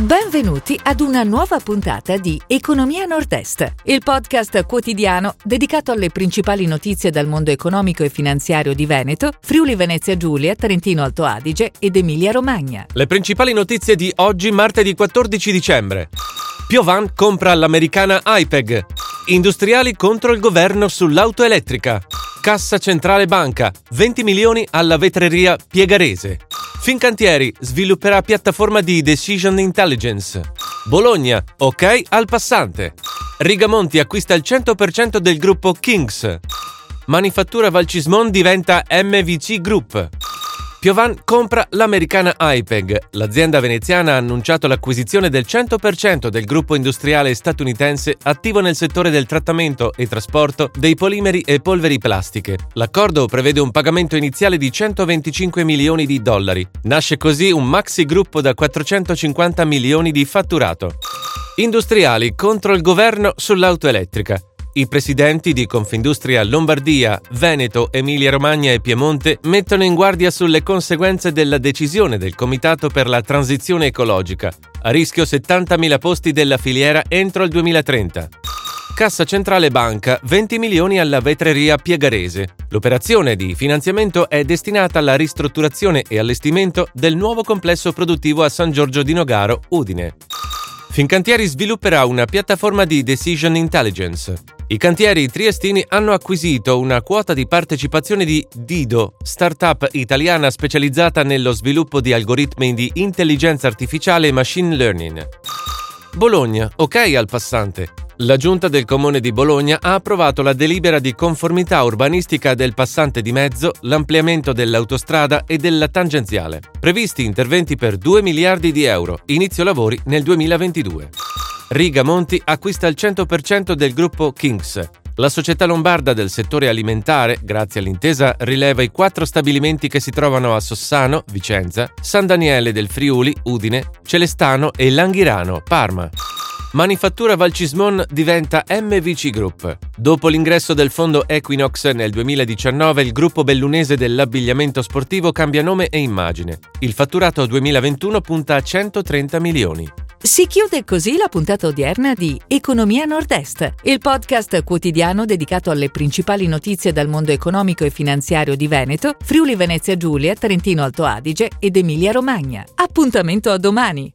Benvenuti ad una nuova puntata di Economia Nord-Est, il podcast quotidiano dedicato alle principali notizie dal mondo economico e finanziario di Veneto, Friuli Venezia Giulia, Trentino Alto Adige ed Emilia Romagna. Le principali notizie di oggi, martedì 14 dicembre. Piovan compra l'americana IPEG. Industriali contro il governo sull'auto elettrica. Cassa Centrale Banca, 20 milioni alla vetreria Piegarese. Fincantieri svilupperà piattaforma di Decision Intelligence. Bologna, ok al passante. Rigamonti acquista il 100% del gruppo Kings. Manifattura Valcismon diventa MVC Group. Piovan compra l'americana IPEG. L'azienda veneziana ha annunciato l'acquisizione del 100% del gruppo industriale statunitense attivo nel settore del trattamento e trasporto dei polimeri e polveri plastiche. L'accordo prevede un pagamento iniziale di 125 milioni di dollari. Nasce così un maxi gruppo da 450 milioni di fatturato. Industriali contro il governo sull'auto elettrica. I presidenti di Confindustria Lombardia, Veneto, Emilia-Romagna e Piemonte mettono in guardia sulle conseguenze della decisione del Comitato per la transizione ecologica. A rischio 70.000 posti della filiera entro il 2030. Cassa Centrale Banca 20 milioni alla vetreria Piegarese. L'operazione di finanziamento è destinata alla ristrutturazione e allestimento del nuovo complesso produttivo a San Giorgio di Nogaro, Udine. Fincantieri svilupperà una piattaforma di decision intelligence. I cantieri triestini hanno acquisito una quota di partecipazione di Dido, startup italiana specializzata nello sviluppo di algoritmi di intelligenza artificiale e machine learning. Bologna, ok al passante. La giunta del comune di Bologna ha approvato la delibera di conformità urbanistica del passante di mezzo, l'ampliamento dell'autostrada e della tangenziale. Previsti interventi per 2 miliardi di euro, inizio lavori nel 2022. Riga Monti acquista il 100% del gruppo Kings. La società lombarda del settore alimentare, grazie all'intesa, rileva i quattro stabilimenti che si trovano a Sossano, Vicenza, San Daniele del Friuli, Udine, Celestano e Langhirano, Parma. Manifattura Valcismon diventa MVC Group. Dopo l'ingresso del fondo Equinox nel 2019, il gruppo bellunese dell'abbigliamento sportivo cambia nome e immagine. Il fatturato 2021 punta a 130 milioni. Si chiude così la puntata odierna di Economia Nord-Est, il podcast quotidiano dedicato alle principali notizie dal mondo economico e finanziario di Veneto, Friuli Venezia Giulia, Trentino Alto Adige ed Emilia Romagna. Appuntamento a domani!